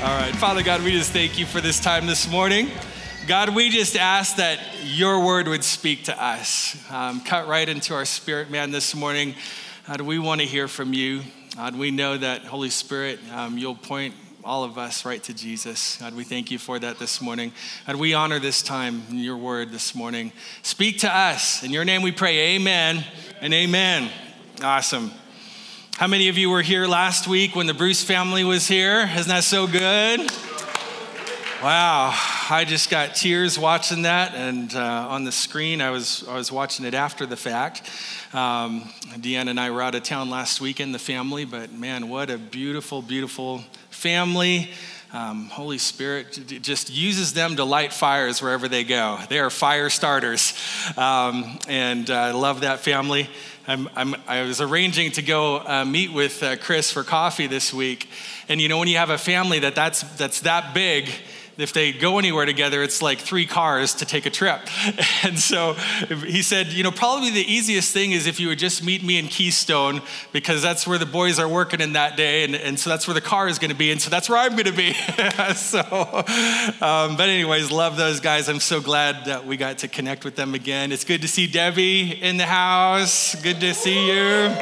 All right, Father God, we just thank you for this time this morning. God, we just ask that your word would speak to us. Um, cut right into our spirit, man, this morning. God, we want to hear from you. God, we know that, Holy Spirit, um, you'll point all of us right to Jesus. God, we thank you for that this morning. God, we honor this time in your word this morning. Speak to us. In your name we pray, amen and amen. Awesome. How many of you were here last week when the Bruce family was here? Isn't that so good? Wow, I just got tears watching that, and uh, on the screen, I was I was watching it after the fact. Um, Deanna and I were out of town last weekend, the family, but man, what a beautiful, beautiful family. Um, Holy Spirit just uses them to light fires wherever they go. They are fire starters, um, and uh, I love that family. I'm, I'm, i was arranging to go uh, meet with uh, Chris for coffee this week. And you know, when you have a family that that's, that's that big, if they go anywhere together, it's like three cars to take a trip. And so he said, you know, probably the easiest thing is if you would just meet me in Keystone, because that's where the boys are working in that day. And, and so that's where the car is going to be. And so that's where I'm going to be. so, um, but, anyways, love those guys. I'm so glad that we got to connect with them again. It's good to see Debbie in the house. Good to see you.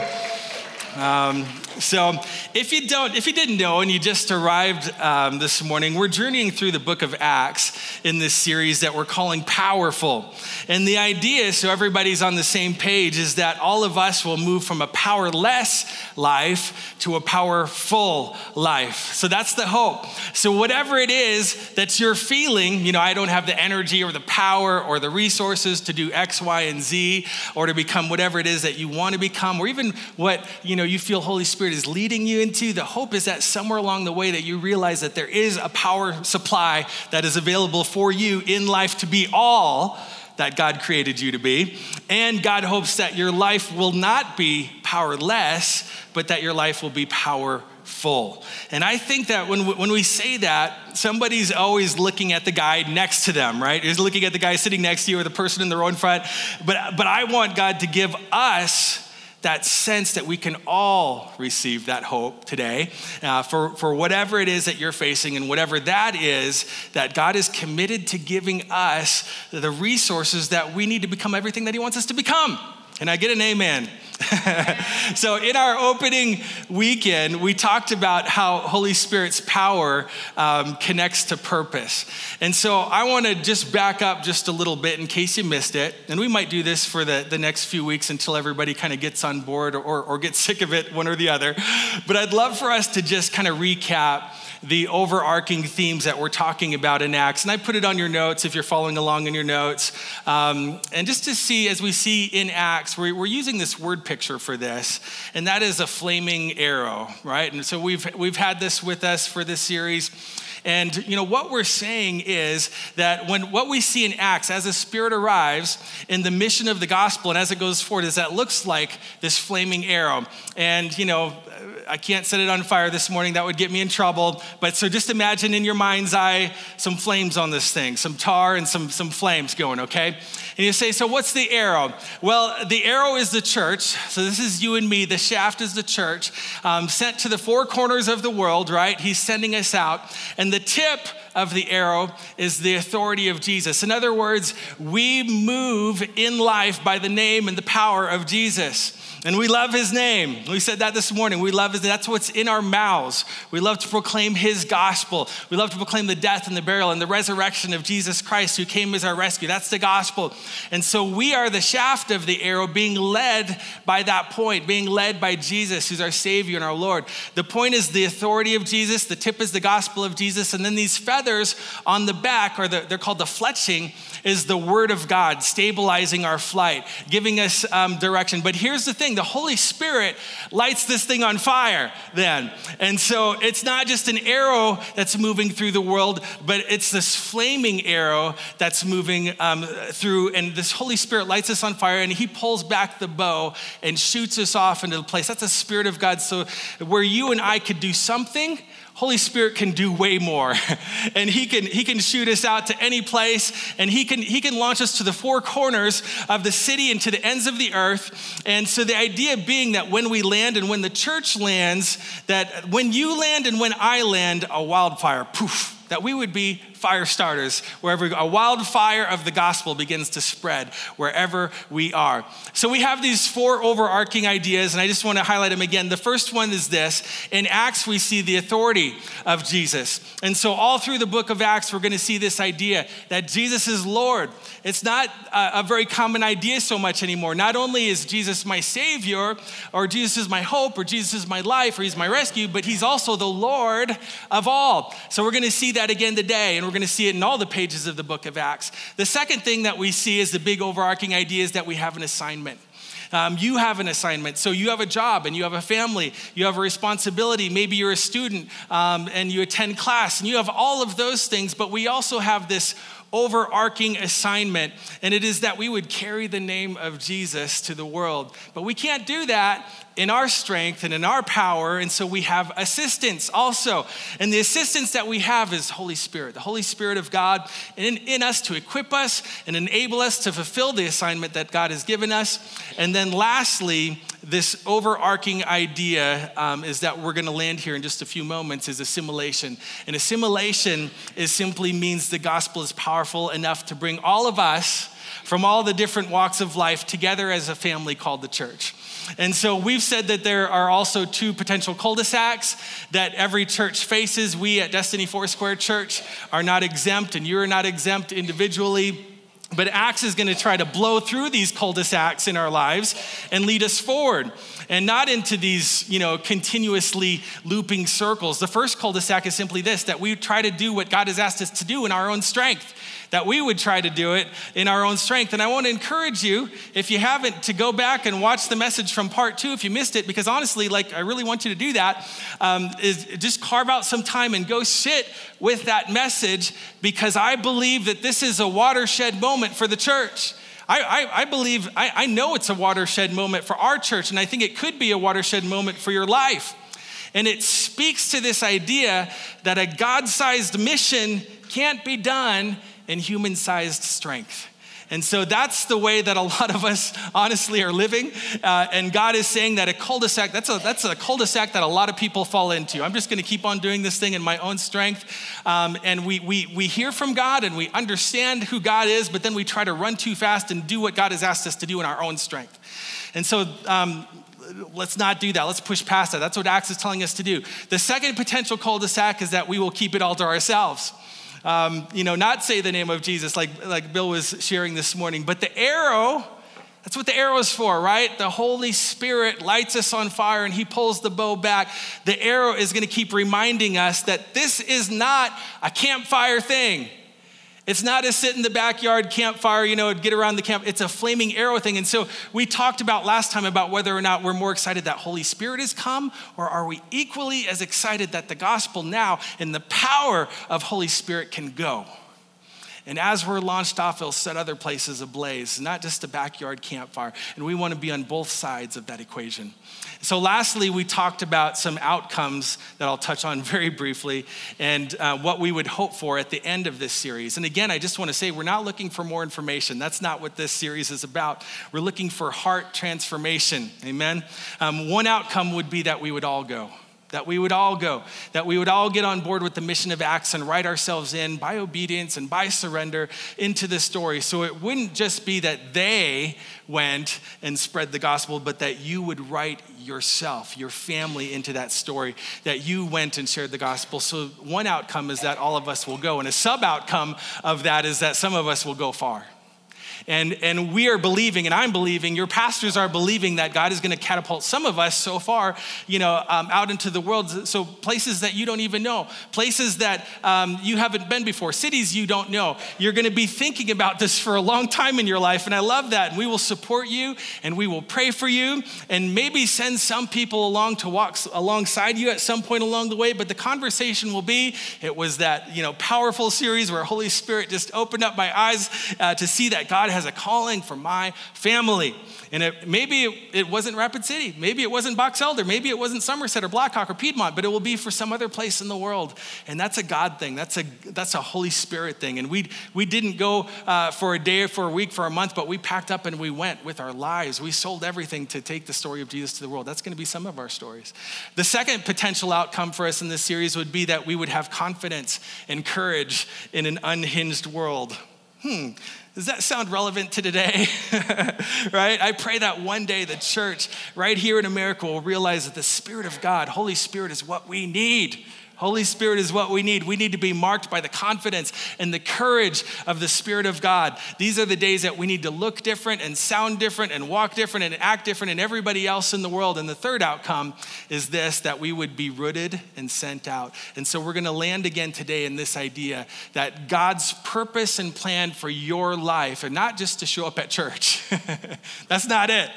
Um, so, if you don't, if you didn't know, and you just arrived um, this morning, we're journeying through the book of Acts in this series that we're calling Powerful. And the idea, so everybody's on the same page, is that all of us will move from a powerless life to a powerful life. So that's the hope. So whatever it is that you're feeling, you know, I don't have the energy or the power or the resources to do X, Y, and Z, or to become whatever it is that you want to become, or even what you know you feel Holy Spirit Spirit is leading you into, the hope is that somewhere along the way that you realize that there is a power supply that is available for you in life to be all that God created you to be. And God hopes that your life will not be powerless, but that your life will be powerful. And I think that when, when we say that, somebody's always looking at the guy next to them, right? Is looking at the guy sitting next to you or the person in the row in front. But, but I want God to give us that sense that we can all receive that hope today uh, for, for whatever it is that you're facing and whatever that is, that God is committed to giving us the resources that we need to become everything that He wants us to become. And I get an amen. so, in our opening weekend, we talked about how Holy Spirit's power um, connects to purpose. And so, I want to just back up just a little bit in case you missed it. And we might do this for the, the next few weeks until everybody kind of gets on board or, or, or gets sick of it, one or the other. But I'd love for us to just kind of recap the overarching themes that we're talking about in Acts. And I put it on your notes if you're following along in your notes. Um, and just to see, as we see in Acts, we're, we're using this word picture for this, and that is a flaming arrow, right? And so we've, we've had this with us for this series. And you know what we're saying is that when what we see in Acts as the Spirit arrives in the mission of the gospel and as it goes forward is that looks like this flaming arrow. And you know, I can't set it on fire this morning, that would get me in trouble. But so just imagine in your mind's eye some flames on this thing, some tar and some, some flames going, okay? And you say, so what's the arrow? Well, the arrow is the church. So this is you and me. The shaft is the church, um, sent to the four corners of the world, right? He's sending us out. And the tip of the arrow is the authority of Jesus. In other words, we move in life by the name and the power of Jesus. And we love his name. We said that this morning. We love his that's what's in our mouths. We love to proclaim his gospel. We love to proclaim the death and the burial and the resurrection of Jesus Christ who came as our rescue. That's the gospel. And so we are the shaft of the arrow being led by that point, being led by Jesus who's our savior and our Lord. The point is the authority of Jesus, the tip is the gospel of Jesus, and then these feathers on the back or the, they're called the fletching is the word of God stabilizing our flight, giving us um, direction. But here's the thing the Holy Spirit lights this thing on fire then. And so it's not just an arrow that's moving through the world, but it's this flaming arrow that's moving um, through. And this Holy Spirit lights us on fire and he pulls back the bow and shoots us off into the place. That's the Spirit of God. So where you and I could do something, Holy Spirit can do way more. and he can, he can shoot us out to any place and he can, he can launch us to the four corners of the city and to the ends of the earth. And so the idea being that when we land and when the church lands, that when you land and when I land, a wildfire, poof, that we would be fire starters wherever a wildfire of the gospel begins to spread wherever we are. So we have these four overarching ideas, and I just want to highlight them again. The first one is this in Acts, we see the authority of Jesus. And so, all through the book of Acts, we're going to see this idea that Jesus is Lord. It's not a, a very common idea so much anymore. Not only is Jesus my Savior, or Jesus is my hope, or Jesus is my life, or He's my rescue, but He's also the Lord of all. So, we're going to see that again today, and we're going to see it in all the pages of the book of Acts. The second thing that we see is the big overarching idea is that we have an assignment. Um, you have an assignment. So you have a job and you have a family, you have a responsibility. Maybe you're a student um, and you attend class and you have all of those things, but we also have this overarching assignment, and it is that we would carry the name of Jesus to the world. But we can't do that in our strength and in our power. And so we have assistance also. And the assistance that we have is Holy Spirit, the Holy Spirit of God in, in us to equip us and enable us to fulfill the assignment that God has given us. And then lastly, this overarching idea um, is that we're going to land here in just a few moments is assimilation. And assimilation is simply means the gospel is powerful enough to bring all of us from all the different walks of life together as a family called the church. And so we've said that there are also two potential cul de sacs that every church faces. We at Destiny Foursquare Church are not exempt, and you're not exempt individually. But Acts is going to try to blow through these cul de sacs in our lives and lead us forward and not into these, you know, continuously looping circles. The first cul de sac is simply this that we try to do what God has asked us to do in our own strength that we would try to do it in our own strength. And I want to encourage you, if you haven't, to go back and watch the message from part two if you missed it, because honestly, like, I really want you to do that. Um, is just carve out some time and go sit with that message because I believe that this is a watershed moment for the church. I, I, I, believe, I, I know it's a watershed moment for our church, and I think it could be a watershed moment for your life. And it speaks to this idea that a God sized mission can't be done in human sized strength. And so that's the way that a lot of us honestly are living. Uh, and God is saying that a cul-de-sac, that's a, that's a cul-de-sac that a lot of people fall into. I'm just going to keep on doing this thing in my own strength. Um, and we, we, we hear from God and we understand who God is, but then we try to run too fast and do what God has asked us to do in our own strength. And so um, let's not do that. Let's push past that. That's what Acts is telling us to do. The second potential cul-de-sac is that we will keep it all to ourselves um, you know, not say the name of Jesus like, like Bill was sharing this morning, but the arrow, that's what the arrow is for, right? The Holy Spirit lights us on fire and he pulls the bow back. The arrow is going to keep reminding us that this is not a campfire thing. It's not a sit in the backyard campfire, you know, get around the camp. It's a flaming arrow thing. And so we talked about last time about whether or not we're more excited that Holy Spirit has come, or are we equally as excited that the gospel now and the power of Holy Spirit can go? And as we're launched off, it'll set other places ablaze, not just a backyard campfire. And we want to be on both sides of that equation. So, lastly, we talked about some outcomes that I'll touch on very briefly and uh, what we would hope for at the end of this series. And again, I just want to say we're not looking for more information. That's not what this series is about. We're looking for heart transformation. Amen. Um, one outcome would be that we would all go that we would all go, that we would all get on board with the mission of Acts and write ourselves in by obedience and by surrender into this story. So it wouldn't just be that they went and spread the gospel, but that you would write yourself, your family into that story, that you went and shared the gospel. So one outcome is that all of us will go, and a sub outcome of that is that some of us will go far. And, and we are believing, and I'm believing, your pastors are believing that God is going to catapult some of us so far, you know, um, out into the world. So places that you don't even know, places that um, you haven't been before, cities you don't know. You're going to be thinking about this for a long time in your life. And I love that. And we will support you and we will pray for you and maybe send some people along to walk alongside you at some point along the way. But the conversation will be, it was that, you know, powerful series where Holy Spirit just opened up my eyes uh, to see that God God has a calling for my family. And it, maybe it, it, wasn't Rapid City. Maybe it wasn't Box Elder. Maybe it wasn't Summerset or Blackhawk or Piedmont, but it will be for some other place in the world. And that's a God thing. That's a, that's a Holy Spirit thing. And we, we didn't go uh, for a day or for a week, for a month, but we packed up and we went with our lives. We sold everything to take the story of Jesus to the world. That's going to be some of our stories. The second potential outcome for us in this series would be that we would have confidence and courage in an unhinged world. Hmm, does that sound relevant to today? right? I pray that one day the church right here in America will realize that the Spirit of God, Holy Spirit, is what we need Holy Spirit is what we need. We need to be marked by the confidence and the courage of the Spirit of God. These are the days that we need to look different and sound different and walk different and act different than everybody else in the world. And the third outcome is this that we would be rooted and sent out. And so we're going to land again today in this idea that God's purpose and plan for your life, and not just to show up at church, that's not it.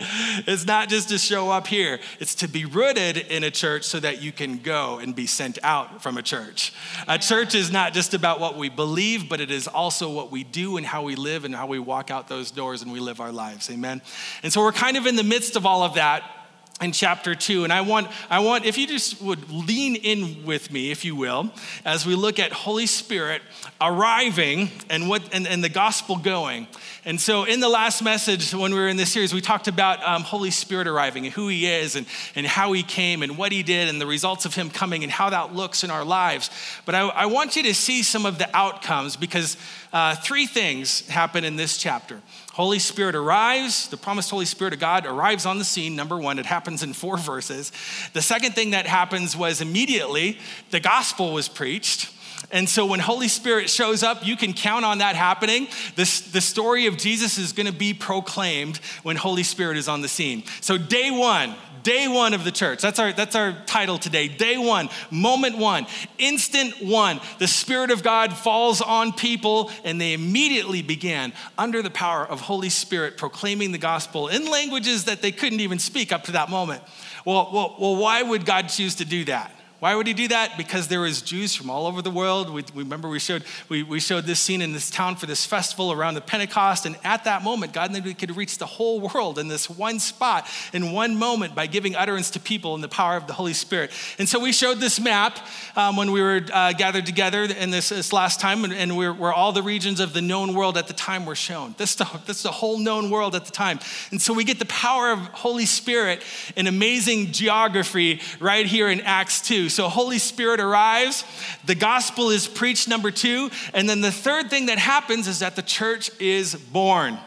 It's not just to show up here, it's to be rooted in a church so that you can go and be sent out from a church. A church is not just about what we believe, but it is also what we do and how we live and how we walk out those doors and we live our lives. Amen. And so we're kind of in the midst of all of that in chapter two. And I want, I want, if you just would lean in with me, if you will, as we look at Holy Spirit arriving and what and, and the gospel going. And so in the last message, when we were in this series, we talked about um, Holy Spirit arriving and who he is and, and how he came and what he did and the results of him coming and how that looks in our lives. But I, I want you to see some of the outcomes because uh, three things happen in this chapter. Holy Spirit arrives, the promised Holy Spirit of God arrives on the scene. Number one, it happens in four verses. The second thing that happens was immediately the gospel was preached. And so when Holy Spirit shows up, you can count on that happening. This, the story of Jesus is going to be proclaimed when Holy Spirit is on the scene. So, day one, day one of the church. That's our, that's our title today. Day one, moment one, instant one. The Spirit of God falls on people, and they immediately began, under the power of Holy Spirit, proclaiming the gospel in languages that they couldn't even speak up to that moment. Well, well, well why would God choose to do that? Why would he do that? Because there was Jews from all over the world. We, we remember we showed, we, we showed this scene in this town for this festival around the Pentecost. And at that moment, God knew we could reach the whole world in this one spot, in one moment, by giving utterance to people in the power of the Holy Spirit. And so we showed this map um, when we were uh, gathered together in this, this last time, and, and we're, where all the regions of the known world at the time were shown. This the, this the whole known world at the time. And so we get the power of Holy Spirit in amazing geography right here in Acts 2. So Holy Spirit arrives, the gospel is preached, number two. And then the third thing that happens is that the church is born.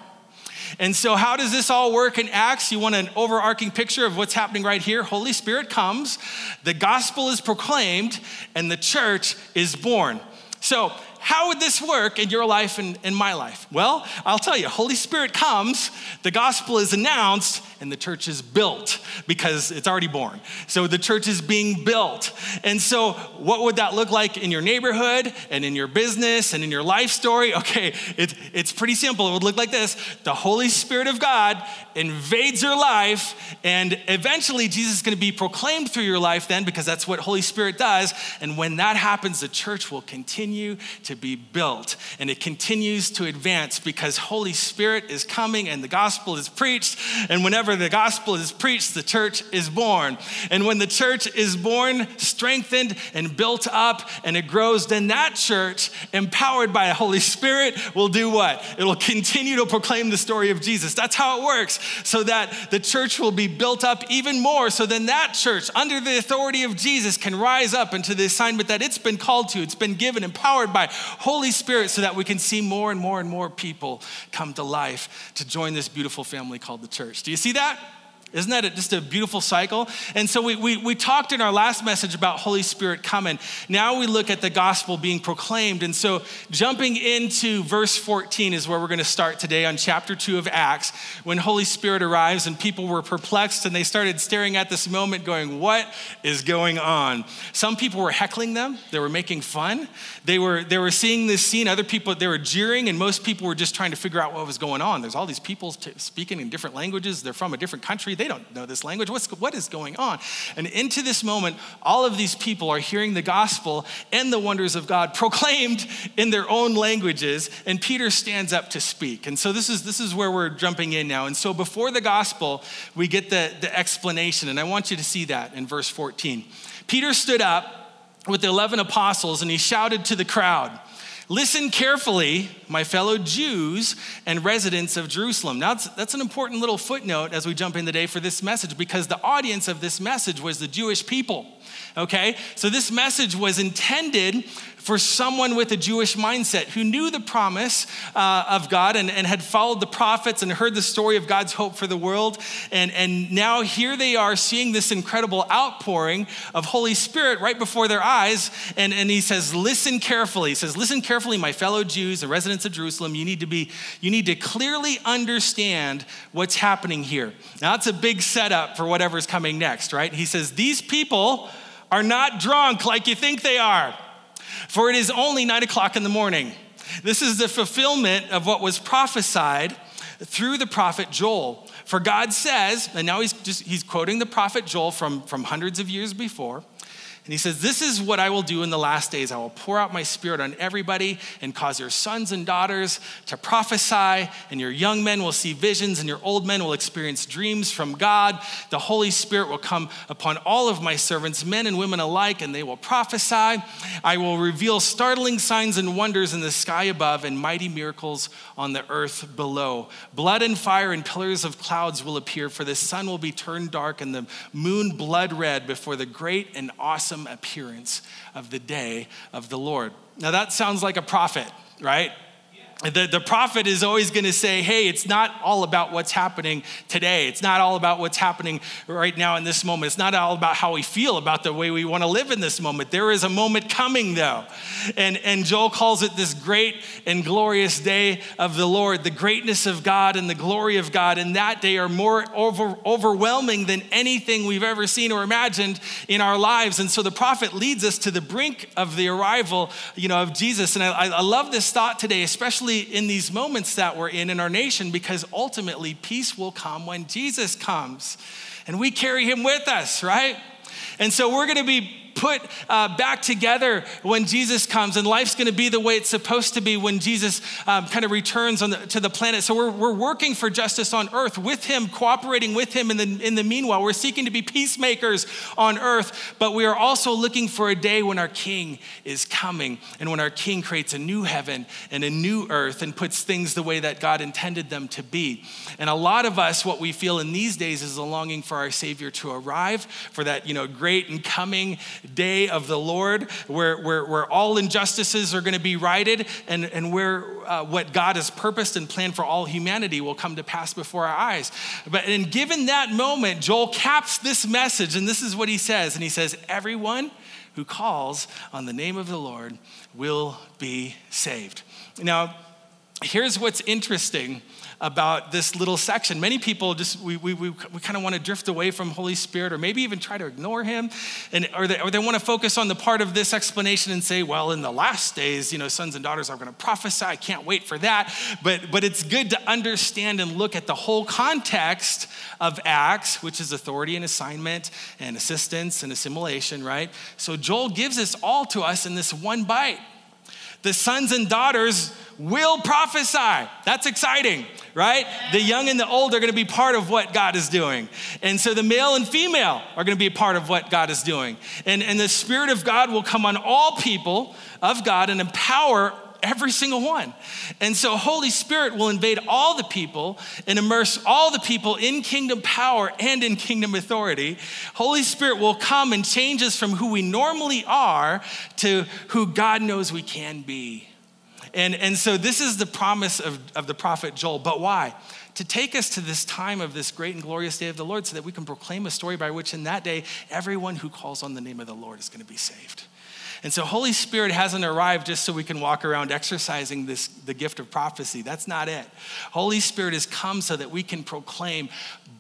And so, how does this all work in Acts? You want an overarching picture of what's happening right here? Holy Spirit comes, the gospel is proclaimed, and the church is born. So, how would this work in your life and in my life? Well, I'll tell you, Holy Spirit comes, the gospel is announced, and the church is built because it's already born. So the church is being built. And so, what would that look like in your neighborhood and in your business and in your life story? Okay, it, it's pretty simple. It would look like this the Holy Spirit of God invades your life, and eventually, Jesus is going to be proclaimed through your life then because that's what Holy Spirit does. And when that happens, the church will continue to be built and it continues to advance because Holy Spirit is coming and the gospel is preached. And whenever whenever the gospel is preached, the church is born. And when the church is born, strengthened, and built up, and it grows, then that church, empowered by the Holy Spirit, will do what? It will continue to proclaim the story of Jesus. That's how it works, so that the church will be built up even more. So then that church, under the authority of Jesus, can rise up into the assignment that it's been called to. It's been given, empowered by Holy Spirit, so that we can see more and more and more people come to life to join this beautiful family called the church. Do you see that? that? Isn't that just a beautiful cycle? And so we, we, we, talked in our last message about Holy Spirit coming. Now we look at the gospel being proclaimed. And so jumping into verse 14 is where we're going to start today on chapter 2 of Acts, when Holy Spirit arrives and people were perplexed and they started staring at this moment, going, What is going on? Some people were heckling them, they were making fun. They were, they were seeing this scene, other people, they were jeering, and most people were just trying to figure out what was going on. There's all these people speaking in different languages, they're from a different country they don't know this language. What's, what is going on? And into this moment, all of these people are hearing the gospel and the wonders of God proclaimed in their own languages. And Peter stands up to speak. And so this is, this is where we're jumping in now. And so before the gospel, we get the, the explanation. And I want you to see that in verse 14. Peter stood up with the 11 apostles and he shouted to the crowd. Listen carefully, my fellow Jews and residents of Jerusalem. Now, that's, that's, an important little footnote as we jump in today for this message because the audience of this message was the Jewish people. Okay? So, this message was intended for someone with a Jewish mindset who knew the promise uh, of God and, and had followed the prophets and heard the story of God's hope for the world. And, and now here they are seeing this incredible outpouring of Holy Spirit right before their eyes. And, and he says, Listen carefully. He says, Listen carefully, my fellow Jews and residents of Jerusalem. You need to be, you need to clearly understand what's happening here. Now, that's a big setup for whatever's coming next, right? He says, These people are not drunk like you think they are for it is only nine o'clock in the morning. This is the fulfillment of what was prophesied through the prophet Joel. For God says, and now he's just he's quoting the prophet Joel from, from hundreds of years before. And he says, This is what I will do in the last days. I will pour out my spirit on everybody and cause your sons and daughters to prophesy, and your young men will see visions, and your old men will experience dreams from God. The Holy Spirit will come upon all of my servants, men and women alike, and they will prophesy. I will reveal startling signs and wonders in the sky above and mighty miracles on the earth below. Blood and fire and pillars of clouds will appear, for the sun will be turned dark and the moon blood red before the great and awesome awesome appearance of the day of the Lord. Now, that sounds like a prophet, right? The, the prophet is always going to say, hey, it's not all about what's happening today. It's not all about what's happening right now in this moment. It's not all about how we feel about the way we want to live in this moment. There is a moment coming, though. And, and Joel calls it this great and glorious day of the Lord. The greatness of God and the glory of God in that day are more over, overwhelming than anything we've ever seen or imagined in our lives. And so the prophet leads us to the brink of the arrival you know, of Jesus. And I, I love this thought today, especially especially in these moments that we're in in our nation, because ultimately peace will come when Jesus comes. And we carry him with us, right? And so we're gonna be put uh, back together when Jesus comes, and life's going to be the way it's supposed to be when Jesus um, kind of returns the, to the planet. So we're, we're working for justice on earth with Him, cooperating with Him in the, in the meanwhile. We're seeking to be peacemakers on earth, but we are also looking for a day when our King is coming and when our King creates a new heaven and a new earth and puts things the way that God intended them to be. And a lot of us, what we feel in these days is a longing for our Savior to arrive, for that, you know, great and coming day of the Lord, where, where, where all injustices are going to be righted and, and where uh, what God has purposed and planned for all humanity will come to pass before our eyes. But and given that moment, Joel caps this message, and this is what he says. And he says, Everyone who calls on the name of the Lord will be saved. Now, here's what's interesting about this little section. Many people just, we, we, we, we kind of want to drift away from Holy Spirit or maybe even try to ignore him. And, or, they, or they want to focus on the part of this explanation and say, well, in the last days, you know, sons and daughters are going to prophesy. I can't wait for that. But, but it's good to understand and look at the whole context of Acts, which is authority and assignment and assistance and assimilation, right? So Joel gives this all to us in this one bite. The sons and daughters will prophesy. That's exciting, right? The young and the old are going to be part of what God is doing. And so the male and female are going to be part of what God is doing. And, and the Spirit of God will come on all people of God and empower every single one. And so Holy Spirit will invade all the people and immerse all the people in kingdom power and in kingdom authority. Holy Spirit will come and change us from who we normally are to who God knows we can be. And, and so this is the promise of, of the prophet Joel. But why? To take us to this time of this great and glorious day of the Lord so that we can proclaim a story by which in that day everyone who calls on the name of the Lord is going to be saved. And so Holy Spirit hasn't arrived just so we can walk around exercising this the gift of prophecy. That's not it. Holy Spirit has come so that we can proclaim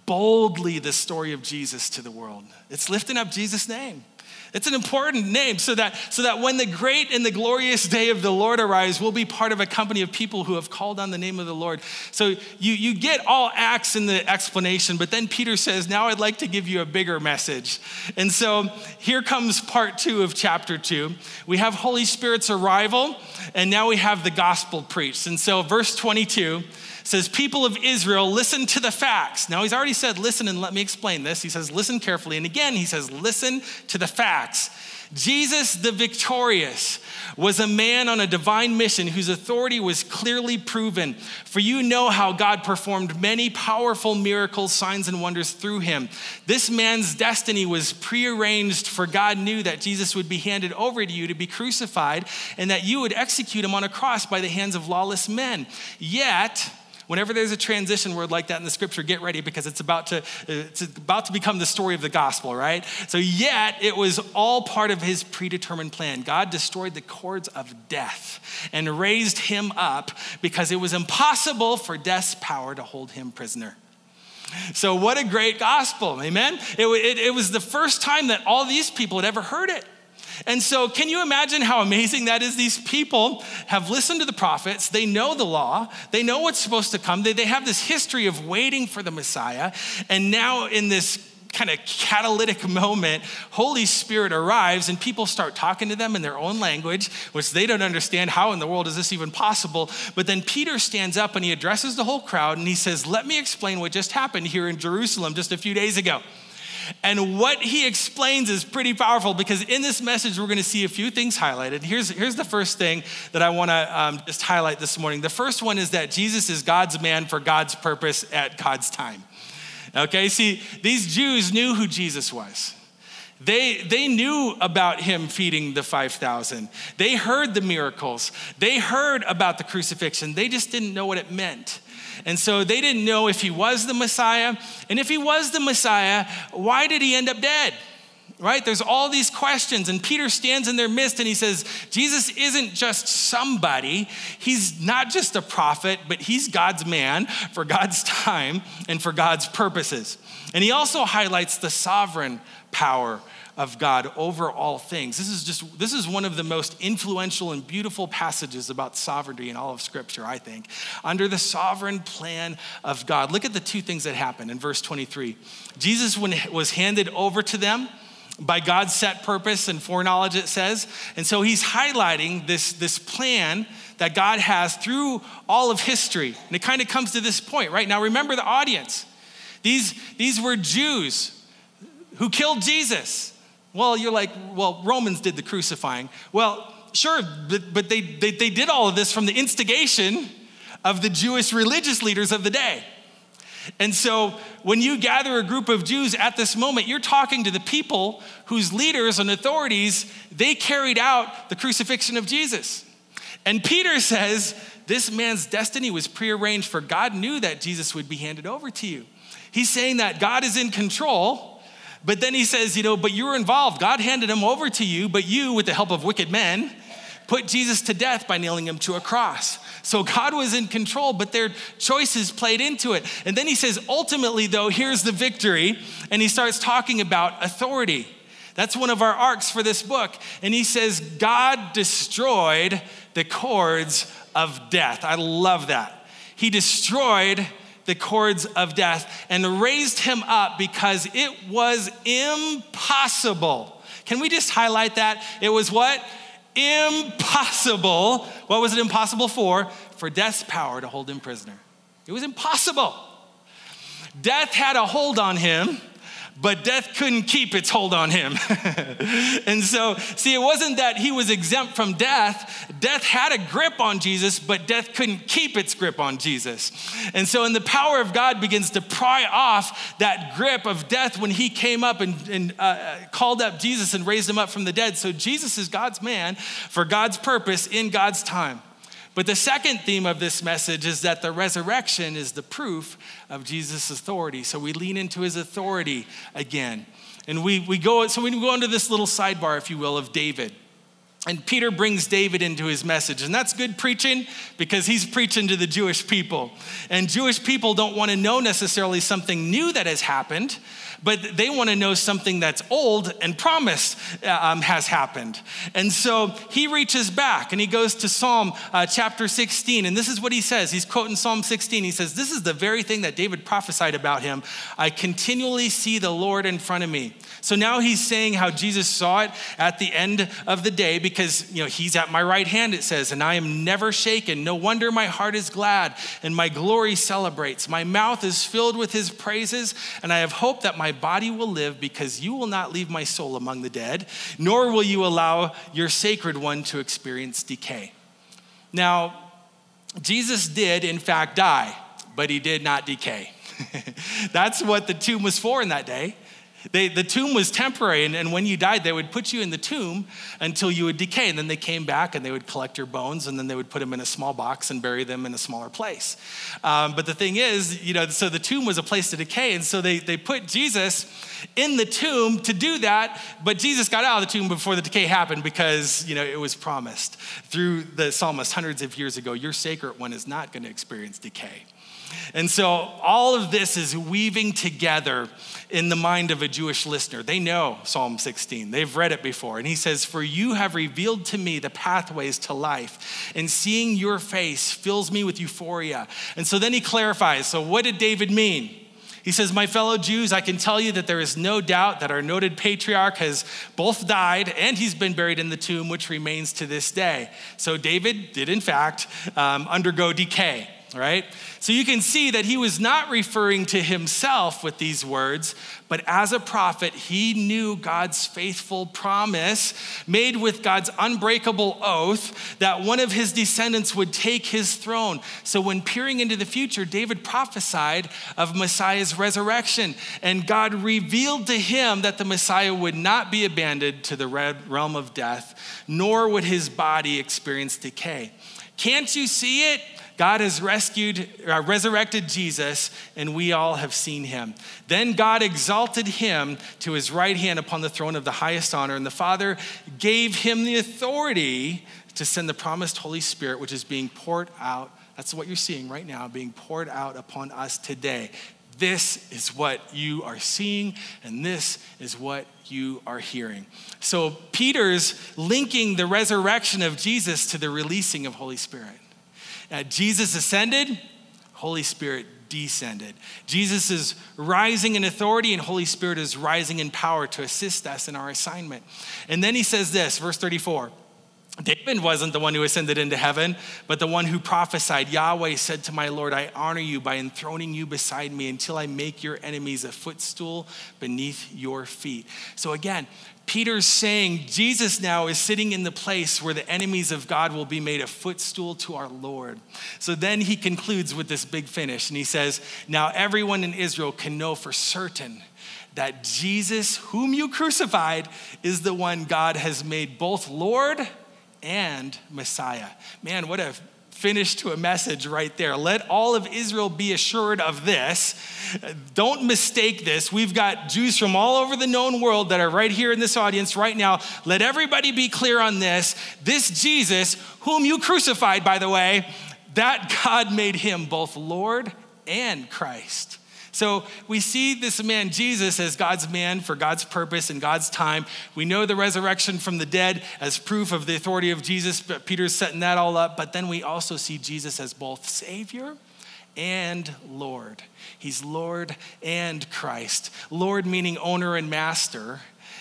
boldly the story of Jesus to the world. It's lifting up Jesus' name. It's an important name so that, so that when the great and the glorious day of the Lord arrives, we'll be part of a company of people who have called on the name of the Lord. So you, you get all acts in the explanation, but then Peter says, Now I'd like to give you a bigger message. And so here comes part two of chapter two. We have Holy Spirit's arrival, and now we have the gospel preached. And so, verse 22 says, People of Israel, listen to the facts. Now, he's already said, Listen and let me explain this. He says, Listen carefully. And again, he says, Listen to the facts. Jesus the victorious was a man on a divine mission whose authority was clearly proven. For you know how God performed many powerful miracles, signs, and wonders through him. This man's destiny was prearranged, for God knew that Jesus would be handed over to you to be crucified and that you would execute him on a cross by the hands of lawless men. Yet, Whenever there's a transition word like that in the scripture, get ready because it's about to, it's about to become the story of the gospel, right? So, yet it was all part of his predetermined plan. God destroyed the cords of death and raised him up because it was impossible for death's power to hold him prisoner. So, what a great gospel, amen? It, it, it was the first time that all these people had ever heard it. And so, can you imagine how amazing that is? These people have listened to the prophets, they know the law, they know what's supposed to come, they, they have this history of waiting for the Messiah. And now, in this kind of catalytic moment, Holy Spirit arrives and people start talking to them in their own language, which they don't understand. How in the world is this even possible? But then Peter stands up and he addresses the whole crowd and he says, Let me explain what just happened here in Jerusalem just a few days ago. And what he explains is pretty powerful because in this message, we're going to see a few things highlighted. Here's, here's the first thing that I want to um, just highlight this morning. The first one is that Jesus is God's man for God's purpose at God's time. Okay, see, these Jews knew who Jesus was. They, they knew about him feeding the 5,000. They heard the miracles. They heard about the crucifixion. They just didn't know what it meant. And so they didn't know if he was the Messiah. And if he was the Messiah, why did he end up dead? Right? There's all these questions, and Peter stands in their midst and he says, Jesus isn't just somebody. He's not just a prophet, but he's God's man for God's time and for God's purposes. And he also highlights the sovereign power of God over all things. This is just this is one of the most influential and beautiful passages about sovereignty in all of scripture, I think. Under the sovereign plan of God. Look at the two things that happen in verse 23. Jesus was handed over to them by God's set purpose and foreknowledge, it says. And so he's highlighting this, this plan that God has through all of history. And it kind of comes to this point, right? Now, remember the audience. These, these were Jews who killed Jesus. Well, you're like, well, Romans did the crucifying. Well, sure, but, but they, they, they did all of this from the instigation of the Jewish religious leaders of the day. And so when you gather a group of Jews at this moment, you're talking to the people whose leaders and authorities, they carried out the crucifixion of Jesus. And Peter says, this man's destiny was prearranged for God knew that Jesus would be handed over to you. He's saying that God is in control but then he says, you know, but you were involved. God handed him over to you, but you, with the help of wicked men, put Jesus to death by nailing him to a cross. So God was in control, but their choices played into it. And then he says, ultimately, though, here's the victory. And he starts talking about authority. That's one of our arcs for this book. And he says, God destroyed the cords of death. I love that. He destroyed the cords of death and raised him up because it was impossible. Can we just highlight that? It was what? Impossible. What was it impossible for? For death's power to hold him prisoner. It was impossible. Death had a hold on him but death couldn't keep its hold on him. and so, see, it wasn't that he was exempt from death. Death had a grip on Jesus, but death couldn't keep its grip on Jesus. And so, in the power of God begins to pry off that grip of death when he came up and, and uh, called up Jesus and raised him up from the dead. So, Jesus is God's man for God's purpose in God's time. But the second theme of this message is that the resurrection is the proof of Jesus' authority. So we lean into his authority again. And we, we go, so we go into this little sidebar, if you will, of David. And Peter brings David into his message. And that's good preaching because he's preaching to the Jewish people. And Jewish people don't want to know necessarily something new that has happened, but they want to know something that's old and promised uh, um, has happened. And so he reaches back and he goes to Psalm uh, chapter 16. And this is what he says. He's quoting Psalm 16. He says, This is the very thing that David prophesied about him. I continually see the Lord in front of me. So now he's saying how Jesus saw it at the end of the day because, you know, he's at my right hand, it says, and I am never shaken. No wonder my heart is glad and my glory celebrates. My mouth is filled with his praises, and I have hope that my body will live because you will not leave my soul among the dead, nor will you allow your sacred one to experience decay. Now, Jesus did, in fact, die, but he did not decay. That's what the tomb was for in that day. They, the tomb was temporary, and, and, when you died, they would put you in the tomb until you would decay. And then they came back and they would collect your bones, and then they would put them in a small box and bury them in a smaller place. Um, but the thing is, you know, so the tomb was a place to decay, and so they, they put Jesus in the tomb to do that, but Jesus got out of the tomb before the decay happened because, you know, it was promised through the psalmist hundreds of years ago your sacred one is not going to experience decay. And so all of this is weaving together in the mind of a Jewish listener. They know Psalm 16, they've read it before. And he says, For you have revealed to me the pathways to life, and seeing your face fills me with euphoria. And so then he clarifies so, what did David mean? He says, My fellow Jews, I can tell you that there is no doubt that our noted patriarch has both died and he's been buried in the tomb, which remains to this day. So David did, in fact, um, undergo decay right? So you can see that he was not referring to himself with these words, but as a prophet, he knew God's faithful promise made with God's unbreakable oath that one of his descendants would take his throne. So when peering into the future, David prophesied of Messiah's resurrection, and God revealed to him that the Messiah would not be abandoned to the realm of death, nor would his body experience decay. Can't you see it? God has rescued, uh, resurrected Jesus, and we all have seen him. Then God exalted him to his right hand upon the throne of the highest honor, and the Father gave him the authority to send the promised Holy Spirit, which is being poured out. That's what you're seeing right now, being poured out upon us today. This is what you are seeing, and this is what you are hearing. So, Peter's linking the resurrection of Jesus to the releasing of Holy Spirit. Uh, Jesus ascended, Holy Spirit descended. Jesus is rising in authority, and Holy Spirit is rising in power to assist us in our assignment. And then he says this, verse 34. David wasn't the one who ascended into heaven, but the one who prophesied. Yahweh said to my Lord, I honor you by enthroning you beside me until I make your enemies a footstool beneath your feet. So again, Peter's saying Jesus now is sitting in the place where the enemies of God will be made a footstool to our Lord. So then he concludes with this big finish and he says, Now everyone in Israel can know for certain that Jesus, whom you crucified, is the one God has made both Lord and Messiah. Man, what a finish to a message right there. Let all of Israel be assured of this. Don't mistake this. We've got Jews from all over the known world that are right here in this audience right now. Let everybody be clear on this. This Jesus, whom you crucified, by the way, that God made him both Lord and Christ. So we see this man, Jesus, as God's man for God's purpose and God's time. We know the resurrection from the dead as proof of the authority of Jesus, but Peter's setting that all up. But then we also see Jesus as both Savior and Lord. He's Lord and Christ. Lord meaning owner and master,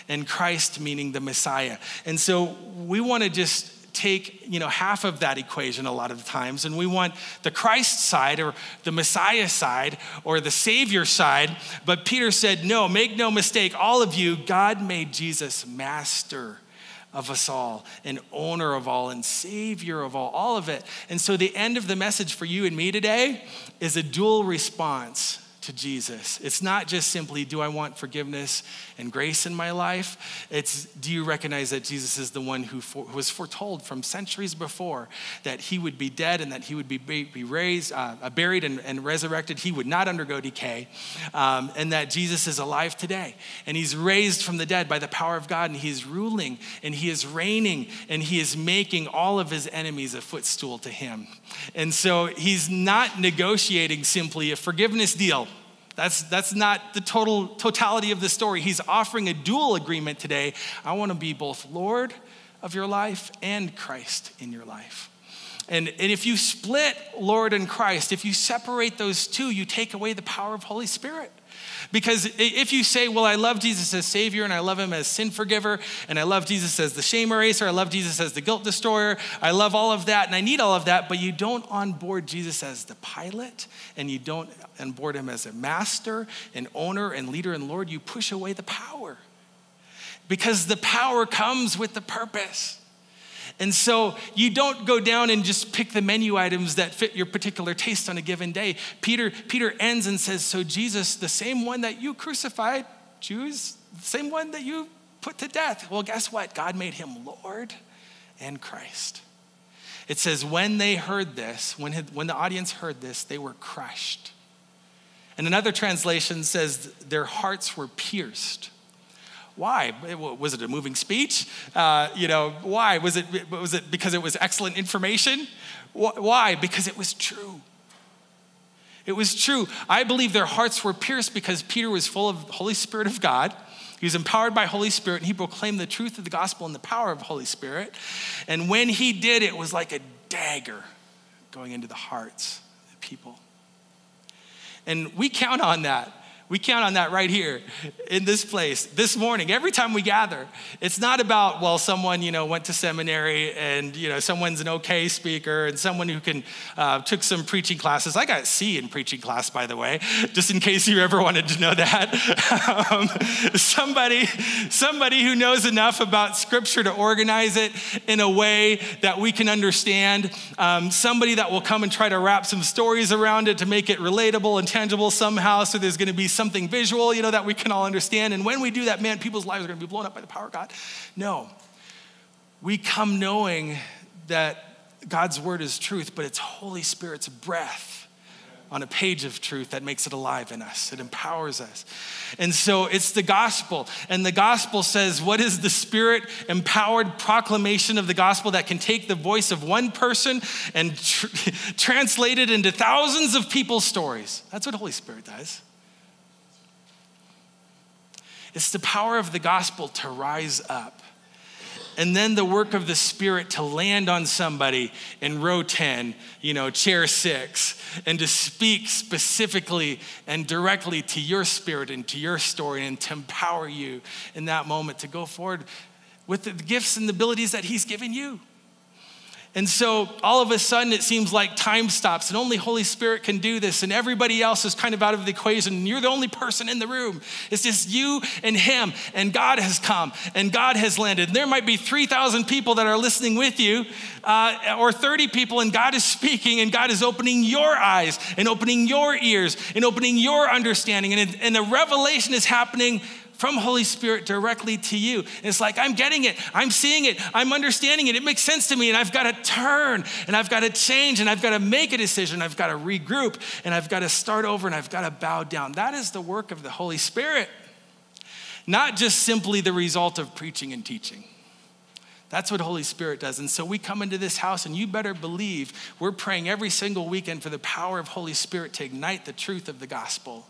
and Christ meaning the Messiah. And so we want to just take you know half of that equation a lot of the times and we want the christ side or the messiah side or the savior side but peter said no make no mistake all of you god made jesus master of us all and owner of all and savior of all all of it and so the end of the message for you and me today is a dual response to Jesus. It's not just simply, do I want forgiveness and grace in my life? It's, do you recognize that Jesus is the one who, for, who was foretold from centuries before that he would be dead and that he would be, be raised, uh, buried, and, and, resurrected? He would not undergo decay, um, and that Jesus is alive today. And he's raised from the dead by the power of God, and he is ruling, and he is reigning, and he is making all of his enemies a footstool to him. And so he's not negotiating simply a forgiveness deal. That's, that's not the total totality of the story. He's offering a dual agreement today. I want to be both Lord of your life and Christ in your life. And, and if you split Lord and Christ, if you separate those two, you take away the power of Holy Spirit. Because if you say, well, I love Jesus as Savior and I love Him as sin forgiver, and I love Jesus as the shame eraser, I love Jesus as the guilt destroyer, I love all of that and I need all of that, but you don't onboard Jesus as the pilot and you don't onboard Him as a master and owner and leader and Lord, you push away the power. Because the power comes with the purpose. And so you don't go down and just pick the menu items that fit your particular taste on a given day. Peter, Peter ends and says, So Jesus, the same one that you crucified, Jews, the same one that you put to death. Well, guess what? God made him Lord and Christ. It says, when they heard this, when, when the audience heard this, they were crushed. And another translation says, their hearts were pierced. Why? Was it a moving speech? Uh, you know, why? Was it, was it because it was excellent information? Why? Because it was true. It was true. I believe their hearts were pierced because Peter was full of Holy Spirit of God. He was empowered by Holy Spirit and he proclaimed the truth of the gospel and the power of Holy Spirit. And when he did, it was like a dagger going into the hearts of people. And we count on that we count on that right here in this place this morning. Every time we gather, it's not about, well, someone, you know, went to seminary and, you know, someone's an okay speaker and someone who can, uh, took some preaching classes. I got C in preaching class, by the way, just in case you ever wanted to know that. um, somebody, somebody who knows enough about scripture to organize it in a way that we can understand. Um, somebody that will come and try to wrap some stories around it to make it relatable and tangible somehow. So there's going to be something visual, you know, that we can all understand. And when we do that, man, people's lives are going to be blown up by the power of God. No. We come knowing that God's word is truth, but it's Holy Spirit's breath on a page of truth that makes it alive in us. It empowers us. And so it's the gospel. And the gospel says, what is the spirit empowered proclamation of the gospel that can take the voice of one person and tr- translate it into thousands of people's stories? That's what Holy Spirit does. It's the power of the gospel to rise up. And then the work of the Spirit to land on somebody in row 10, you know, chair six, and to speak specifically and directly to your spirit and to your story and to empower you in that moment to go forward with the gifts and the abilities that He's given you. And so all of a sudden it seems like time stops and only Holy Spirit can do this and everybody else is kind of out of the equation and you're the only person in the room. It's just you and him and God has come and God has landed. And there might be 3,000 people that are listening with you uh, or 30 people and God is speaking and God is opening your eyes and opening your ears and opening your understanding and, and a revelation is happening from Holy Spirit directly to you. And it's like, I'm getting it, I'm seeing it, I'm understanding it, it makes sense to me, and I've got to turn, and I've got to change, and I've got to make a decision, I've got to regroup, and I've got to start over, and I've got to bow down. That is the work of the Holy Spirit, not just simply the result of preaching and teaching. That's what Holy Spirit does. And so we come into this house, and you better believe we're praying every single weekend for the power of Holy Spirit to ignite the truth of the gospel.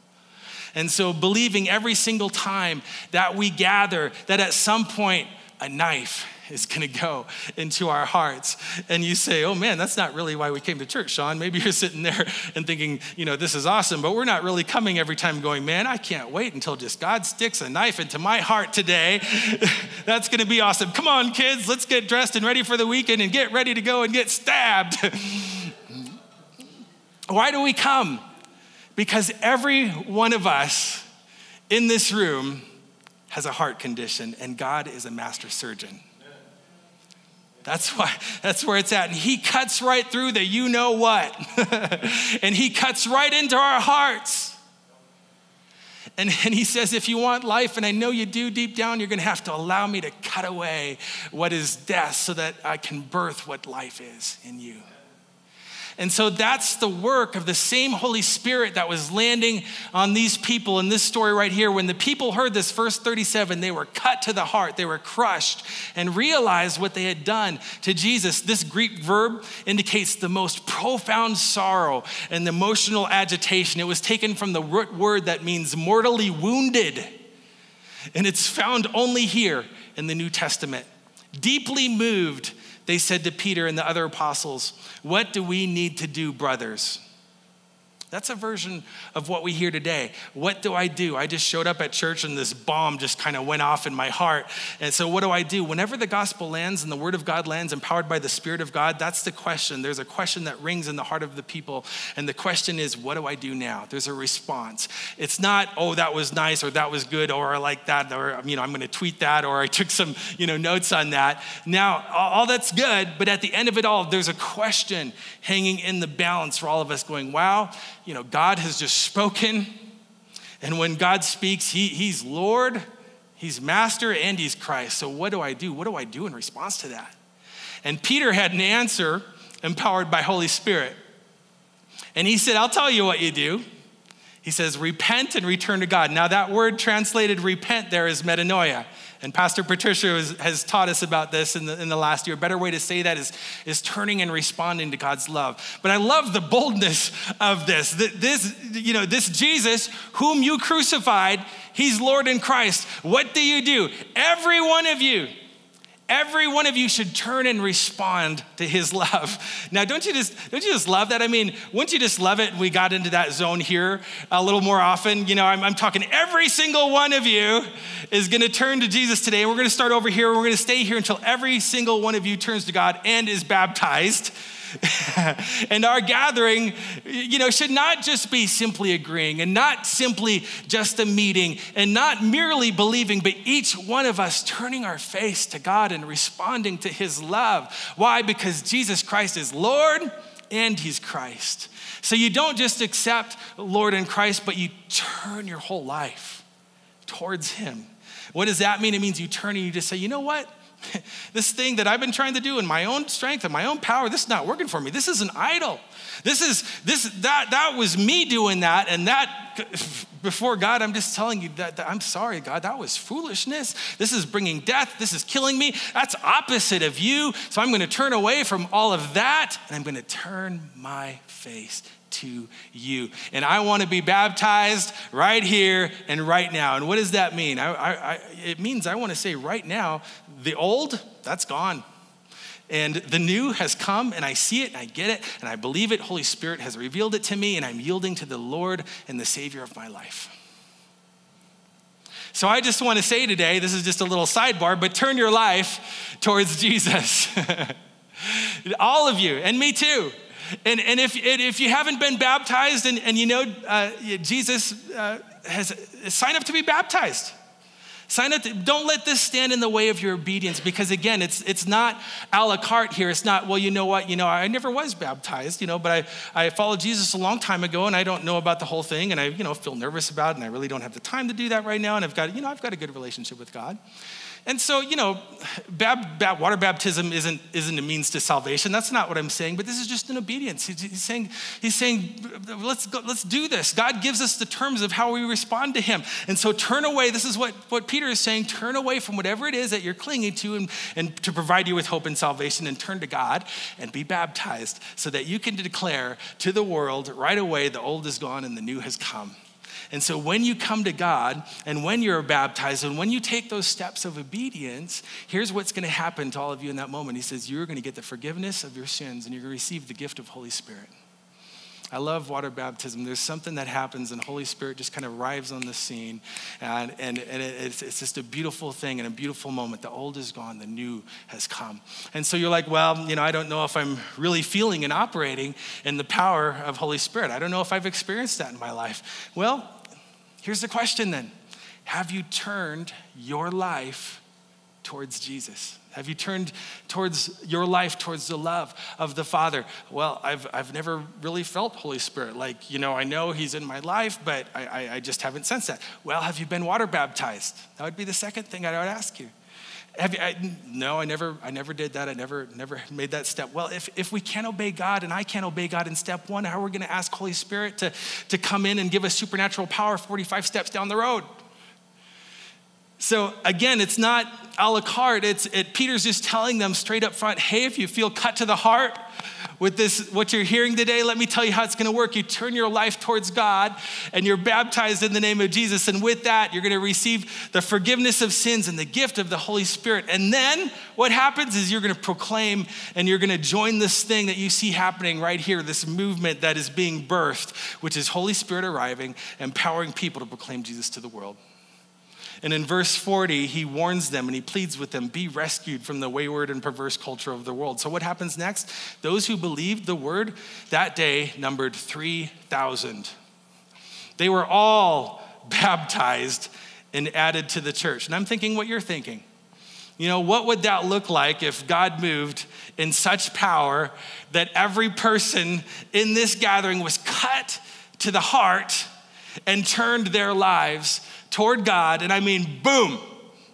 And so, believing every single time that we gather that at some point a knife is going to go into our hearts. And you say, oh man, that's not really why we came to church, Sean. Maybe you're sitting there and thinking, you know, this is awesome, but we're not really coming every time going, man, I can't wait until just God sticks a knife into my heart today. that's going to be awesome. Come on, kids, let's get dressed and ready for the weekend and get ready to go and get stabbed. why do we come? Because every one of us in this room has a heart condition, and God is a master surgeon. That's why that's where it's at. And he cuts right through the you know what. and he cuts right into our hearts. And, and he says, if you want life, and I know you do deep down, you're going to have to allow me to cut away what is death so that I can birth what life is in you. And so that's the work of the same Holy Spirit that was landing on these people in this story right here. When the people heard this, verse 37, they were cut to the heart, they were crushed, and realized what they had done to Jesus. This Greek verb indicates the most profound sorrow and emotional agitation. It was taken from the root word that means mortally wounded, and it's found only here in the New Testament. Deeply moved, they said to Peter and the other apostles, What do we need to do, brothers? That's a version of what we hear today. What do I do? I just showed up at church and this bomb just kind of went off in my heart. And so, what do I do? Whenever the gospel lands and the word of God lands, empowered by the Spirit of God, that's the question. There's a question that rings in the heart of the people. And the question is, what do I do now? There's a response. It's not, oh, that was nice or that was good or I like that or, you know, I'm going to tweet that or I took some, you know, notes on that. Now, all that's good, but at the end of it all, there's a question hanging in the balance for all of us going, wow you know, God has just spoken. And when God speaks, he, He's Lord, He's Master, and He's Christ. So what do I do? What do I do in response to that? And Peter had an answer empowered by Holy Spirit. And he said, I'll tell you what you do. He says, repent and return to God. Now, that word translated repent there is metanoia. And Pastor Patricia has, has taught us about this in the, in the last year. A better way to say that is, is turning and responding to God's love. But I love the boldness of this. This, you know, this Jesus, whom you crucified, he's Lord in Christ. What do you do? Every one of you, every one of you should turn and respond to his love. Now, don't you just don't you just love that? I mean, wouldn't you just love it? We got into that zone here a little more often. You know, I'm, I'm talking every single one of you is going to turn to Jesus today. We're going to start over here. We're going to stay here until every single one of you turns to God and is baptized. and our gathering, you know, should not just be simply agreeing and not simply just a meeting and not merely believing, but each one of us turning our face to God and responding to his love. Why? Because Jesus Christ is Lord and he's Christ. So you don't just accept Lord and Christ, but you turn your whole life towards him. What does that mean? It means you turn and you just say, you know what? this thing that I've been trying to do in my own strength and my own power, this is not working for me. This is an idol. This is this that that was me doing that, and that before God, I'm just telling you that, that, I'm sorry, God, that was foolishness. This is bringing death. This is killing me. That's opposite of you. So I'm going to turn away from all of that, and I'm going to turn my face to you. And I want to be baptized right here and right now. And what does that mean? I, I, I, it means I want to say right now, the old, that's gone. And the new has come, and I see it, and I get it, and I believe it. Holy Spirit has revealed it to me, and I'm yielding to the Lord and the Savior of my life. So I just want to say today this is just a little sidebar, but turn your life towards Jesus. All of you, and me too. And, and if, if you haven't been baptized and, and you know uh, Jesus uh, has sign up to be baptized. Sign up. To, don't let this stand in the way of your obedience because again, it's it's not a la carte here. It's not well. You know what? You know I never was baptized. You know, but I I followed Jesus a long time ago, and I don't know about the whole thing, and I you know feel nervous about, it, and I really don't have the time to do that right now. And I've got you know I've got a good relationship with God. And so, you know, bab, bab, water baptism isn't, isn't a means to salvation. That's not what I'm saying, but this is just an obedience. He's, he's, saying, he's saying let's, go, let's do this. God gives us the terms of how we respond to Him. And so turn away. This is what, what Peter is saying turn away from whatever it is that you're clinging to and, and to provide you with hope and salvation and turn to God and be baptized so that you can declare to the world right away the old is gone and the new has come. And so when you come to God and when you're baptized and when you take those steps of obedience, here's what's going to happen to all of you in that moment. He says, You're going to get the forgiveness of your sins and you're going to receive the gift of Holy Spirit. I love water baptism. There's something that happens, and Holy Spirit just kind of arrives on the scene. And, and, and it's, it's just a beautiful thing and a beautiful moment. The old is gone, the new has come. And so you're like, well, you know, I don't know if I'm really feeling and operating in the power of Holy Spirit. I don't know if I've experienced that in my life. Well, Here's the question then Have you turned your life towards Jesus? Have you turned towards your life, towards the love of the Father? Well, I've, I've never really felt Holy Spirit. Like, you know, I know He's in my life, but I, I, I just haven't sensed that. Well, have you been water baptized? That would be the second thing I would ask you. Have you, I, no, I never, I never did that. I never, never made that step. Well, if, if we can't obey God and I can't obey God in step one, how are we going to ask Holy Spirit to, to come in and give us supernatural power 45 steps down the road? So again, it's not a la carte. It's it, Peter's just telling them straight up front, hey, if you feel cut to the heart with this, what you're hearing today, let me tell you how it's gonna work. You turn your life towards God and you're baptized in the name of Jesus. And with that, you're gonna receive the forgiveness of sins and the gift of the Holy Spirit. And then what happens is you're gonna proclaim and you're gonna join this thing that you see happening right here, this movement that is being birthed, which is Holy Spirit arriving, empowering people to proclaim Jesus to the world. And in verse 40, he warns them and he pleads with them be rescued from the wayward and perverse culture of the world. So, what happens next? Those who believed the word that day numbered 3,000. They were all baptized and added to the church. And I'm thinking what you're thinking. You know, what would that look like if God moved in such power that every person in this gathering was cut to the heart and turned their lives toward God, and I mean, boom,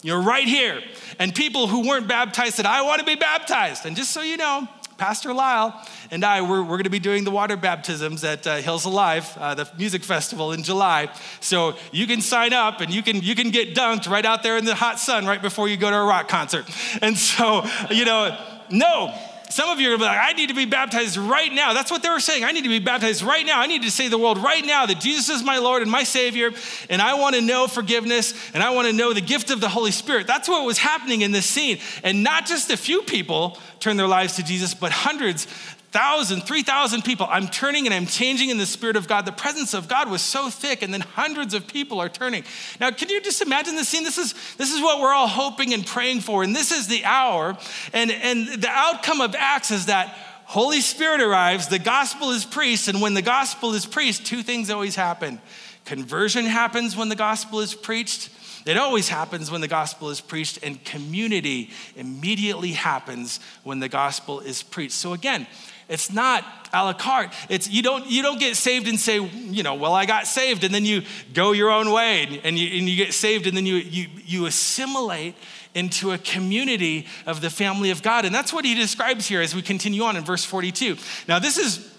you're right here. And people who weren't baptized said, I want to be baptized. And just so you know, Pastor Lyle and I, we're, we're going to be doing the water baptisms at uh, Hills Alive, uh, the music festival in July. So you can sign up and you can, you can get dunked right out there in the hot sun right before you go to a rock concert. And so, you know, no, some of you are like, I need to be baptized right now. That's what they were saying. I need to be baptized right now. I need to say the world right now that Jesus is my Lord and my Savior, and I want to know forgiveness, and I want to know the gift of the Holy Spirit. That's what was happening in this scene. And not just a few people turned their lives to Jesus, but hundreds, thousand, three thousand people. I'm turning and I'm changing in the Spirit of God. The presence of God was so thick, and then hundreds of people are turning. Now, can you just imagine the scene? This is this is what we're all hoping and praying for, and this is the hour. And and the outcome of Acts is that Holy Spirit arrives, the gospel is preached, and when the gospel is preached, two things always happen. Conversion happens when the gospel is preached. It always happens when the gospel is preached, and community immediately happens when the gospel is preached. So, again, it's not a la carte. It's you don't you don't get saved and say, you know, well, I got saved, and then you go your own way and you, and you get saved, and then you, you you assimilate into a community of the family of God. And that's what he describes here as we continue on in verse 42. Now, this is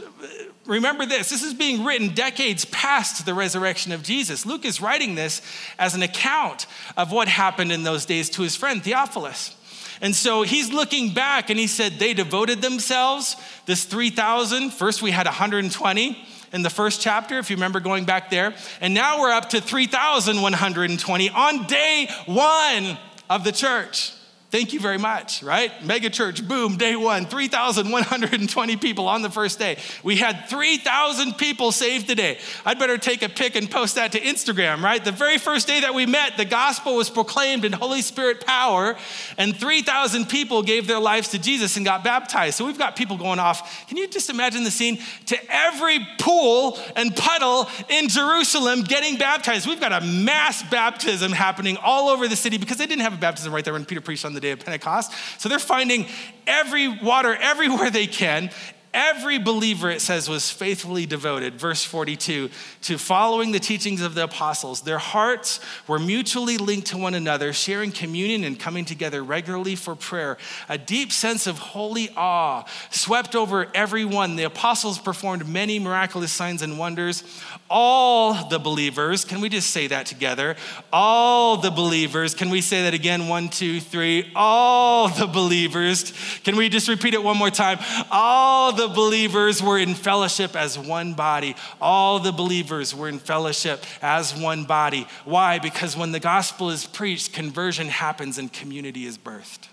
remember this this is being written decades past the resurrection of Jesus. Luke is writing this as an account of what happened in those days to his friend Theophilus. And so he's looking back and he said, they devoted themselves, this 3,000. First, we had 120 in the first chapter, if you remember going back there. And now we're up to 3,120 on day one of the church. Thank you very much, right? Mega church, boom, day one, 3,120 people on the first day. We had 3,000 people saved today. I'd better take a pic and post that to Instagram, right? The very first day that we met, the gospel was proclaimed in Holy Spirit power, and 3,000 people gave their lives to Jesus and got baptized. So we've got people going off. Can you just imagine the scene? To every pool and puddle in Jerusalem getting baptized. We've got a mass baptism happening all over the city because they didn't have a baptism right there when Peter preached on the day of Pentecost. So they're finding every water everywhere they can. Every believer, it says, was faithfully devoted, verse 42, to following the teachings of the apostles. Their hearts were mutually linked to one another, sharing communion and coming together regularly for prayer. A deep sense of holy awe swept over everyone. The apostles performed many miraculous signs and wonders all the believers, can we just say that together? All the believers, can we say that again? One, two, three. All the believers, can we just repeat it one more time? All the believers were in fellowship as one body. All the believers were in fellowship as one body. Why? Because when the gospel is preached, conversion happens and community is birthed.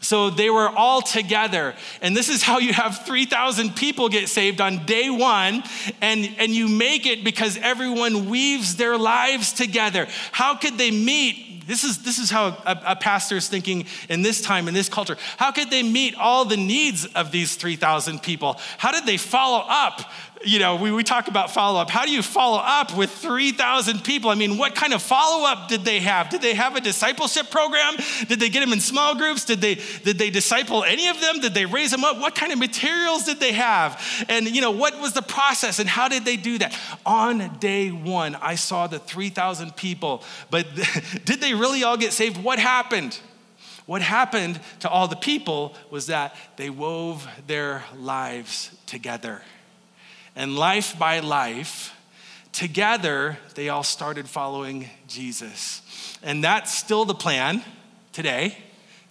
So they were all together. And this is how you have 3,000 people get saved on day one. And, and you make it because everyone weaves their lives together. How could they meet? This is, this is how a, a pastor is thinking in this time, in this culture. How could they meet all the needs of these 3,000 people? How did they follow up you know, we, we talk about follow up. How do you follow up with 3,000 people? I mean, what kind of follow up did they have? Did they have a discipleship program? Did they get them in small groups? Did they, did they disciple any of them? Did they raise them up? What kind of materials did they have? And, you know, what was the process and how did they do that? On day one, I saw the 3,000 people, but did they really all get saved? What happened? What happened to all the people was that they wove their lives together. And life by life, together, they all started following Jesus. And that's still the plan today.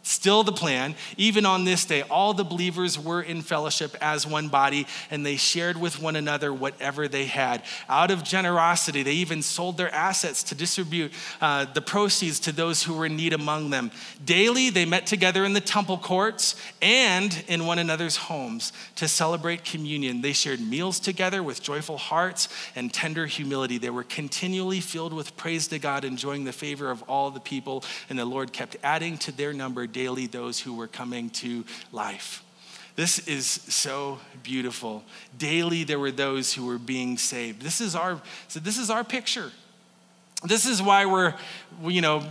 Still the plan. Even on this day, all the believers were in fellowship as one body, and they shared with one another whatever they had. Out of generosity, they even sold their assets to distribute uh, the proceeds to those who were in need among them. Daily, they met together in the temple courts and in one another's homes to celebrate communion. They shared meals together with joyful hearts and tender humility. They were continually filled with praise to God, enjoying the favor of all the people, and the Lord kept adding to their number daily those who were coming to life. This is so beautiful. Daily there were those who were being saved. This is our so this is our picture. This is why we're you know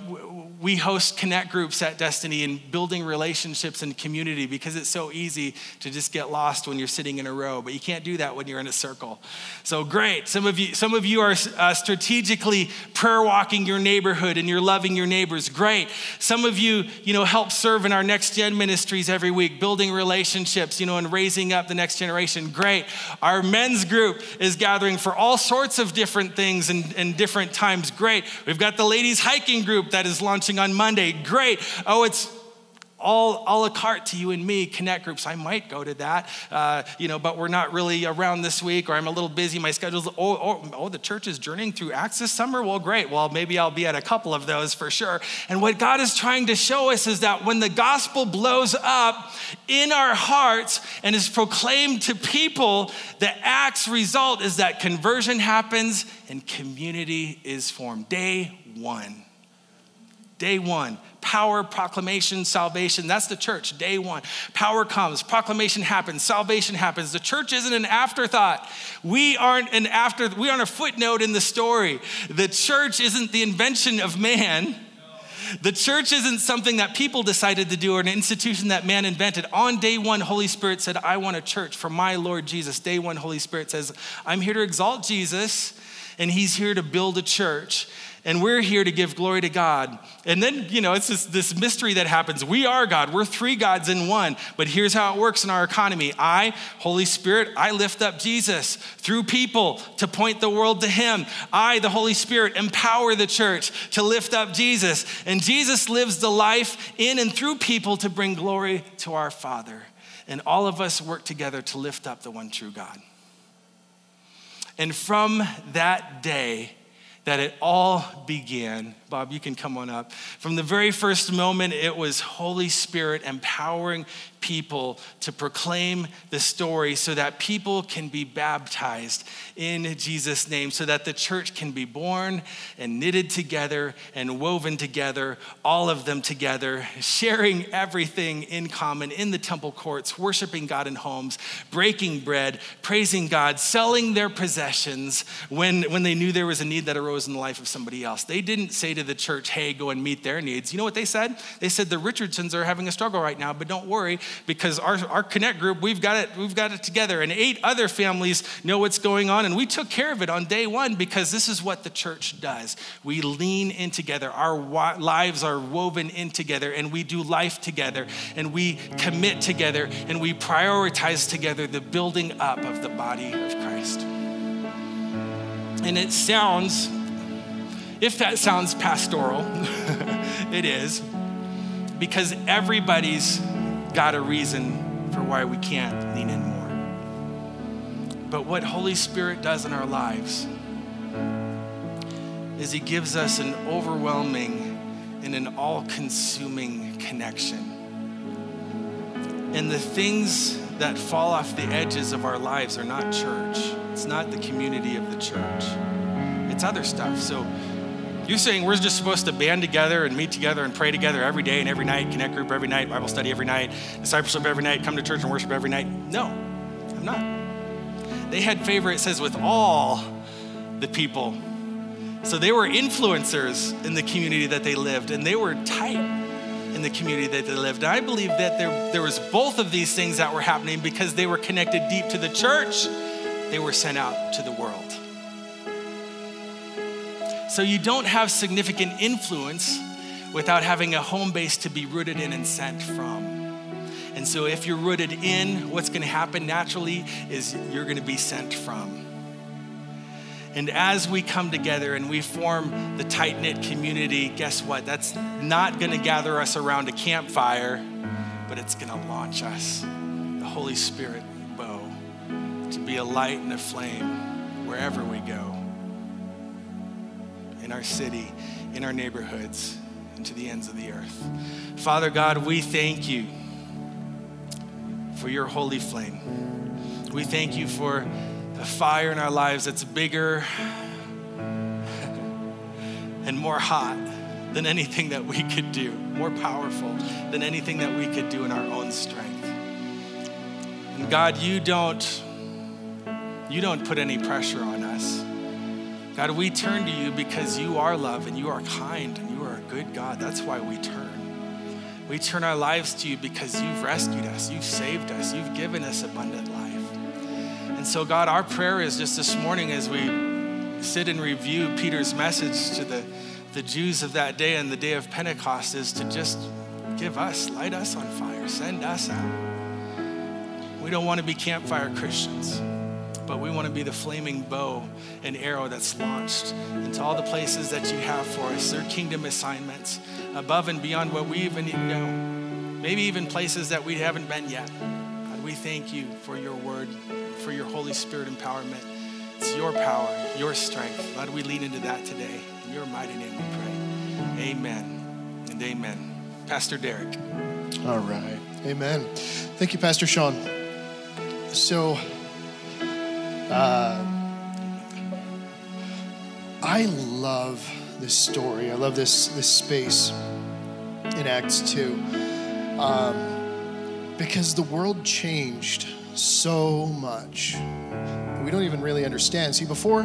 we host connect groups at Destiny and building relationships and community because it's so easy to just get lost when you're sitting in a row, but you can't do that when you're in a circle. So great. Some of you, some of you are uh, strategically prayer walking your neighborhood and you're loving your neighbors. Great. Some of you, you know, help serve in our next gen ministries every week, building relationships, you know, and raising up the next generation. Great. Our men's group is gathering for all sorts of different things and, and different times. Great. We've got the ladies hiking group that is launching on Monday. Great. Oh, it's all a la carte to you and me connect groups. I might go to that uh, you know but we're not really around this week or i'm a little busy my schedule's oh, oh, oh the church is journeying through acts this summer? Well great. Well maybe i'll be at a couple of those for sure. And what god is trying to show us is that when the gospel blows up in our hearts and is proclaimed to people the acts result is that conversion happens and community is formed. Day one. Day one, power, proclamation, salvation. That's the church, day one. Power comes, proclamation happens, salvation happens. The church isn't an afterthought. We aren't an after, we aren't a footnote in the story. The church isn't the invention of man. The church isn't something that people decided to do or an institution that man invented. On day one, Holy Spirit said, I want a church for my Lord Jesus. Day one, Holy Spirit says, I'm here to exalt Jesus, and He's here to build a church and we're here to give glory to God. And then, you know, it's this, this mystery that happens. We are God, we're three gods in one. But here's how it works in our economy I, Holy Spirit, I lift up Jesus through people to point the world to Him. I, the Holy Spirit, empower the church to lift up Jesus. And Jesus lives the life in and through people to bring glory to our Father. And all of us work together to lift up the one true God. And from that day, that it all began. Bob, you can come on up. From the very first moment, it was Holy Spirit empowering people to proclaim the story so that people can be baptized in Jesus' name, so that the church can be born and knitted together and woven together, all of them together, sharing everything in common in the temple courts, worshiping God in homes, breaking bread, praising God, selling their possessions when, when they knew there was a need that arose in the life of somebody else. They didn't say to the church, hey, go and meet their needs. You know what they said? They said, the Richardsons are having a struggle right now, but don't worry because our, our Connect group, we've got it, we've got it together. And eight other families know what's going on. And we took care of it on day one because this is what the church does. We lean in together. Our lives are woven in together and we do life together and we commit together and we prioritize together the building up of the body of Christ. And it sounds, if that sounds pastoral, it is, because everybody's got a reason for why we can't lean in more. But what Holy Spirit does in our lives is He gives us an overwhelming and an all consuming connection. And the things that fall off the edges of our lives are not church, it's not the community of the church, it's other stuff. So, you're saying we're just supposed to band together and meet together and pray together every day and every night, connect group every night, Bible study every night, discipleship every night, come to church and worship every night? No, I'm not. they had favor, it says, with all the people. So they were influencers in the community that they lived, and they were tight in the community that they lived. I believe that there, there was both of these things that were happening because they were connected deep to the church. They were sent out to the world. So you don't have significant influence without having a home base to be rooted in and sent from. And so if you're rooted in, what's going to happen naturally is you're going to be sent from. And as we come together and we form the tight knit community, guess what? That's not going to gather us around a campfire, but it's going to launch us, the Holy Spirit bow, to be a light and a flame wherever we go in our city, in our neighborhoods, and to the ends of the earth. Father God, we thank you for your holy flame. We thank you for a fire in our lives that's bigger and more hot than anything that we could do, more powerful than anything that we could do in our own strength. And God, you don't you don't put any pressure on us. God, we turn to you because you are love and you are kind and you are a good God. That's why we turn. We turn our lives to you because you've rescued us, you've saved us, you've given us abundant life. And so, God, our prayer is just this morning as we sit and review Peter's message to the, the Jews of that day and the day of Pentecost is to just give us, light us on fire, send us out. We don't want to be campfire Christians, but we want to be the flaming bow and arrow that's launched into all the places that you have for us. They're kingdom assignments above and beyond what we even know. Maybe even places that we haven't been yet. God, we thank you for your word for your Holy Spirit empowerment. It's your power, your strength. God, we lean into that today. In your mighty name we pray. Amen and amen. Pastor Derek. All right. Amen. Thank you, Pastor Sean. So, uh, I love this story. I love this, this space in Acts 2 um, because the world changed so much. We don't even really understand. See, before,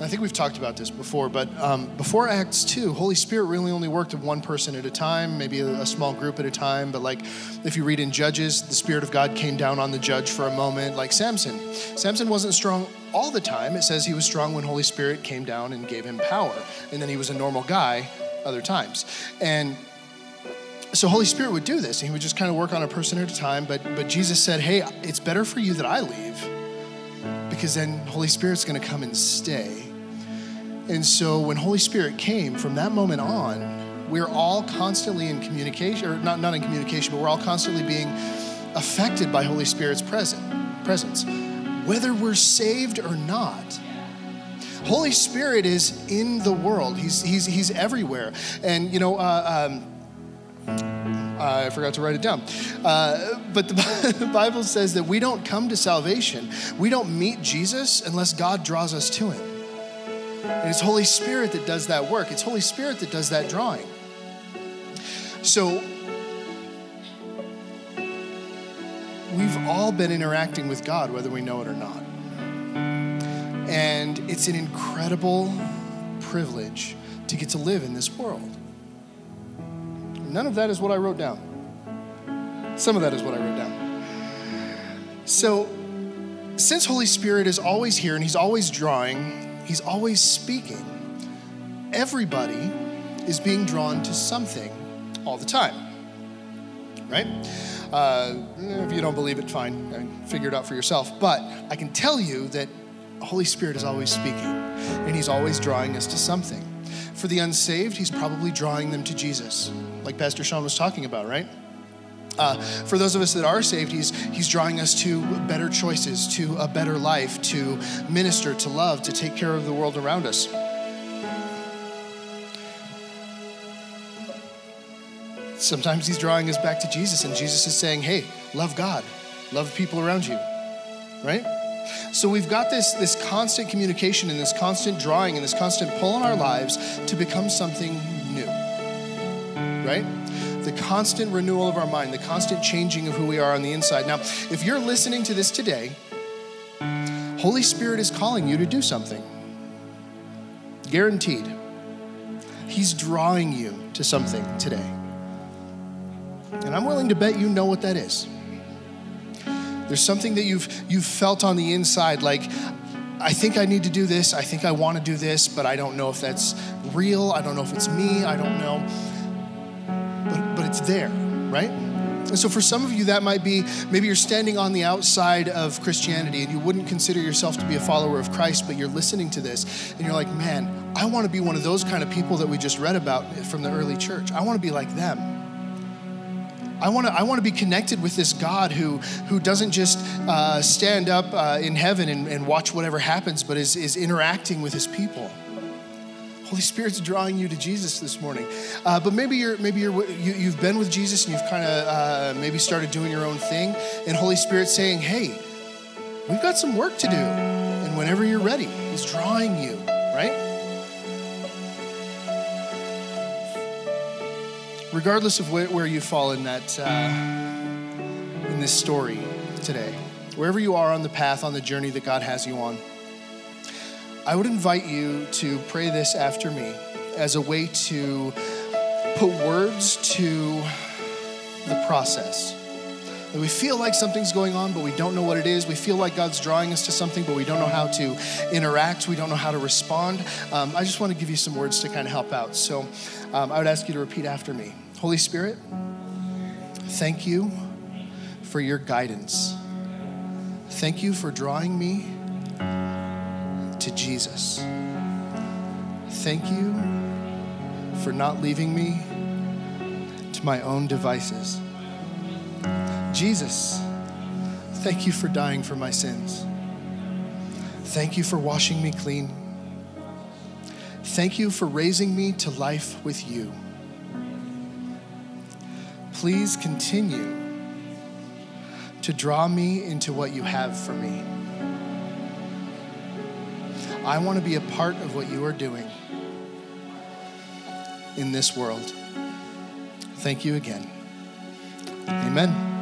I think we've talked about this before, but um, before Acts 2, Holy Spirit really only worked with one person at a time, maybe a, a, small group at a time. But like if you read in Judges, the Spirit of God came down on the judge for a moment, like Samson. Samson wasn't strong all the time. It says he was strong when Holy Spirit came down and gave him power. And then he was a normal guy other times. And so Holy Spirit would do this, and He would just kind of work on a person at a time. But but Jesus said, "Hey, it's better for you that I leave, because then Holy Spirit's going to come and stay." And so when Holy Spirit came, from that moment on, we're all constantly in communication, or not not in communication, but we're all constantly being affected by Holy Spirit's present presence, whether we're saved or not. Holy Spirit is in the world. He's he's he's everywhere, and you know. Uh, um, I forgot to write it down. Uh, but the Bible says that we don't come to salvation, we don't meet Jesus unless God draws us to Him. And it's Holy Spirit that does that work, it's Holy Spirit that does that drawing. So, we've all been interacting with God, whether we know it or not. And it's an incredible privilege to get to live in this world. None of that is what I wrote down. Some of that is what I wrote down. So, since Holy Spirit is always here and He's always drawing, He's always speaking, everybody is being drawn to something all the time. Right? Uh, if you don't believe it, fine. I mean, figure it out for yourself. But I can tell you that Holy Spirit is always speaking, and He's always drawing us to something. For the unsaved, He's probably drawing them to Jesus like Pastor Sean was talking about, right? Uh, for those of us that are saved, he's, he's drawing us to better choices, to a better life, to minister, to love, to take care of the world around us. Sometimes he's drawing us back to Jesus, and Jesus is saying, hey, love God, love people around you, right? So we've got this, this constant communication and this constant drawing and this constant pull in our lives to become something right? The constant renewal of our mind, the constant changing of who we are on the inside. Now, if you're listening to this today, Holy Spirit is calling you to do something. Guaranteed. He's drawing you to something today. And I'm willing to bet you know what that is. There's something that you've you've felt on the inside like I think I need to do this. I think I want to do this, but I don't know if that's real. I don't know if it's me. I don't know. It's there, right? And so, for some of you, that might be maybe you're standing on the outside of Christianity and you wouldn't consider yourself to be a follower of Christ, but you're listening to this and you're like, man, I want to be one of those kind of people that we just read about from the early church. I want to be like them. I want to I want to be connected with this God who who doesn't just uh, stand up uh, in heaven and, and watch whatever happens, but is, is interacting with his people. Holy Spirit's drawing you to Jesus this morning. Uh, but maybe you're maybe you're you, you've been with Jesus and you've kind of uh, maybe started doing your own thing, and Holy Spirit's saying, "Hey, we've got some work to do." And whenever you're ready, He's drawing you, right? Regardless of where, where you fall in that uh, in this story today, wherever you are on the path on the journey that God has you on. I would invite you to pray this after me as a way to put words to the process. That we feel like something's going on, but we don't know what it is. We feel like God's drawing us to something, but we don't know how to interact. We don't know how to respond. Um, I just want to give you some words to kind of help out. So um, I would ask you to repeat after me Holy Spirit, thank you for your guidance. Thank you for drawing me to Jesus. Thank you for not leaving me to my own devices. Jesus, thank you for dying for my sins. Thank you for washing me clean. Thank you for raising me to life with you. Please continue to draw me into what you have for me. I want to be a part of what you are doing in this world. Thank you again. Amen.